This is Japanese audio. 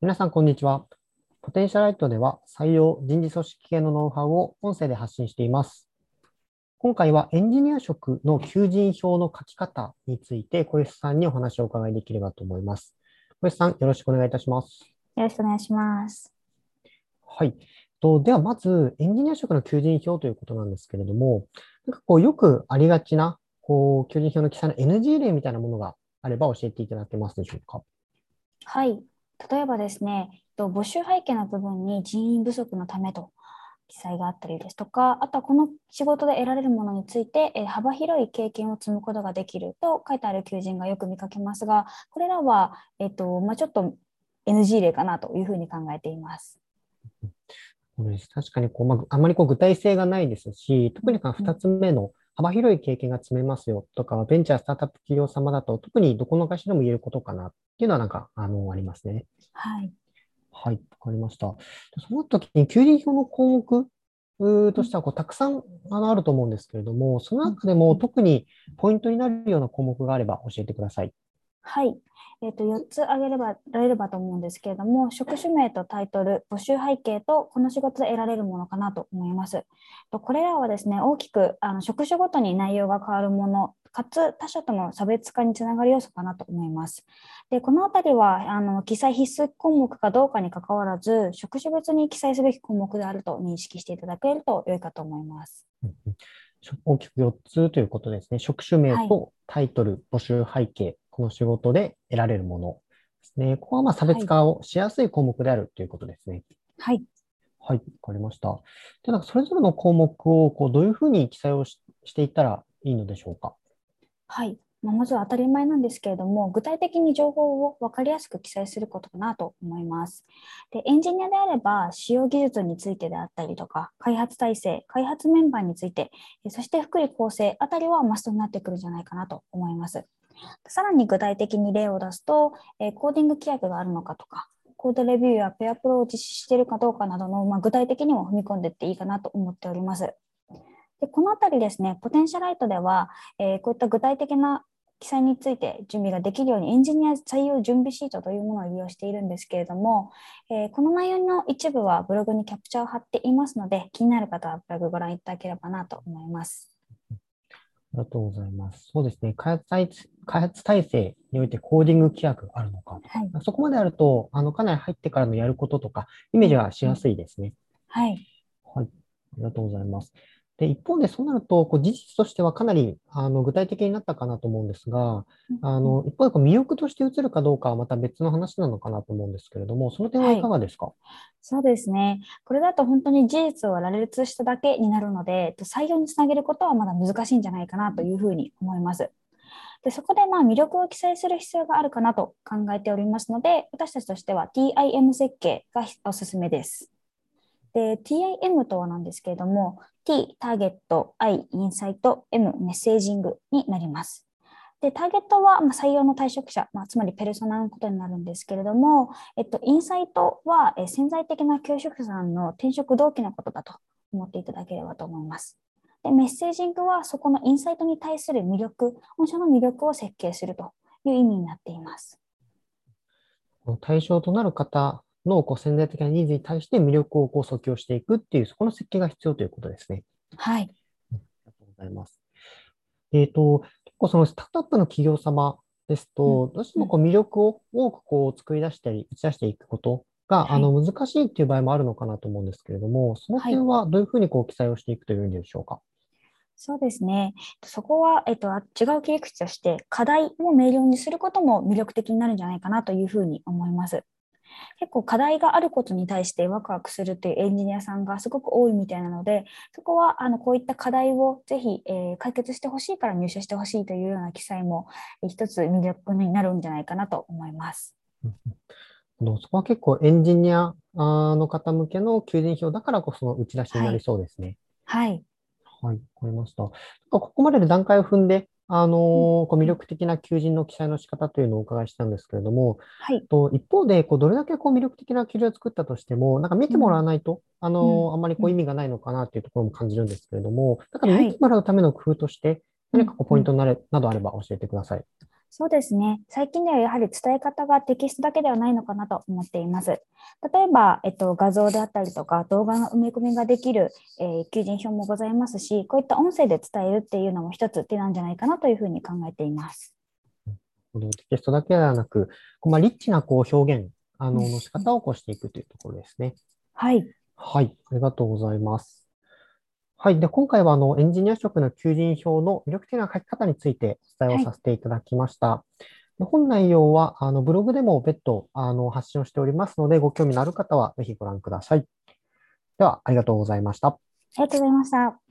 皆さん、こんにちは。ポテンシャライトでは採用人事組織系のノウハウを音声で発信しています。今回はエンジニア職の求人票の書き方について小石さんにお話をお伺いできればと思います。小石さん、よろしくお願いいたします。よろしくお願いします。はい。とでは、まず、エンジニア職の求人票ということなんですけれども、なんかこうよくありがちなこう求人票の記載の NG 例みたいなものがあれば教えていただけますでしょうか？はい。例えばですね、募集背景の部分に人員不足のためと記載があったりですとか、あとはこの仕事で得られるものについて、え幅広い経験を積むことができると書いてある求人がよく見かけますが、これらは、えっとまあ、ちょっと NG 例かなというふうに考えています。確かにこう、まあ、あまりこう具体性がないですし、特に2つ目の幅広い経験が積めますよとか、ベンチャー、スタートアップ企業様だと、特にどこの会社でも言えることかなっていうのはなんか、あの、ありますね。はい。はい、わかりました。その時に、求人票の項目としてはこうたくさんあのあると思うんですけれども、その中でも特にポイントになるような項目があれば教えてください。はい。えー、と4つ挙げればられればと思うんですけれども、職種名とタイトル、募集背景とこの仕事で得られるものかなと思います。これらはですね、大きくあの職種ごとに内容が変わるもの、かつ他社との差別化につながる要素かなと思います。でこのあたりはあの記載必須項目かどうかにかかわらず、職種別に記載すべき項目であると認識していただけると良いかと思います。大きく4つということですね。職種名とタイトル、はい、募集背景、この仕事で得られるものですね。ここはま差別化をしやすい項目であるということですね。はい。はい、わかりました。で、なんかそれぞれの項目をこうどういうふうに記載をしていったらいいのでしょうか？はい。まあ、まずは当たり前なんですけれども、具体的に情報を分かりやすく記載することかなと思います。でエンジニアであれば、使用技術についてであったりとか、開発体制、開発メンバーについて、そして福利厚生あたりはマストになってくるんじゃないかなと思います。さらに具体的に例を出すと、えコーディング規約があるのかとか、コードレビューやペアプロを実施しているかどうかなどの、まあ、具体的にも踏み込んでいっていいかなと思っております。でこのあたりですね、ポテンシャライトでは、えー、こういった具体的な記載について準備ができるようにエンジニア採用準備シートというものを利用しているんですけれども、えー、この内容の一部はブログにキャプチャーを貼っていますので気になる方はブログご覧いただければなと思います。ありがとうございます。そうですね。開発体開発体制においてコーディング規約があるのか。はい、そこまであると、あの、かなり入ってからのやることとか、イメージがしやすいですね。はい。はい。ありがとうございます。で、一方でそうなると、こう事実としてはかなりあの具体的になったかなと思うんですが、あの一方でこう魅力として映るかどうかはまた別の話なのかなと思うんですけれども、その点はいかがですか、はい、そうですね。これだと本当に事実を羅列しただけになるので、採用につなげることはまだ難しいんじゃないかなというふうに思います。でそこでまあ魅力を記載する必要があるかなと考えておりますので、私たちとしては TIM 設計がおすすめです。で、TIM とはなんですけれども、T、ターゲット、I、インサイト、M、メッセージングになります。で、ターゲットは、採用の退職者、まあ、つまりペルソナのことになるんですけれども、えっと、インサイトは、潜在的な求職者さんの転職動機のことだと思っていただければと思います。で、メッセージングは、そこのインサイトに対する魅力、御社の魅力を設計するという意味になっています。対象となる方のこう潜在的なニーズに対して魅力をこう訴求していくっていう、そこの設計が必要ということですね。はい。ありがとうございます。えっ、ー、と、結構そのスタートアップの企業様ですと、どうしてもこう魅力を多くこう作り出したり、打ち出していくことが、はい、あの難しいっていう場合もあるのかなと思うんですけれども、その点はどういうふうにこう記載をしていくというんでしょうか？そうですね。そこは、えっと、違う切り口として、課題を明瞭にすることも魅力的になるんじゃないかなというふうに思います。結構課題があることに対してワクワクするというエンジニアさんがすごく多いみたいなので、そこはあのこういった課題をぜひ、えー、解決してほしいから入社してほしいというような記載も一つ魅力になるんじゃないかなと思います。そこは結構エンジニアの方向けの求人票だからこその打ち出しになりそうですね。はい。はい、わ、かりました。ここまでの段階を踏んで、あのこう魅力的な求人の記載の仕方というのをお伺いしたんですけれども、はい、と一方でこうどれだけこう魅力的な求人を作ったとしても、なんか見てもらわないと、うん、あのあんまりこう意味がないのかなというところも感じるんですけれども、だから見てもらうための工夫として、何かこうポイントになれ、などあれば教えてください。そうですね。最近ではやはり伝え方がテキストだけではないのかなと思っています。例えば、えっと、画像であったりとか動画の埋め込みができる、えー、求人票もございますし、こういった音声で伝えるっていうのも一つ手なんじゃないかなというふうに考えています。テキストだけではなく、まあ、リッチなこう表現あのの仕方をこうしていくというところですね。はい。はい。ありがとうございます。はい。で、今回はあのエンジニア職の求人票の魅力的な書き方についてお伝えをさせていただきました。はい、本内容はあのブログでも別途あの発信をしておりますので、ご興味のある方はぜひご覧ください。では、ありがとうございました。ありがとうございました。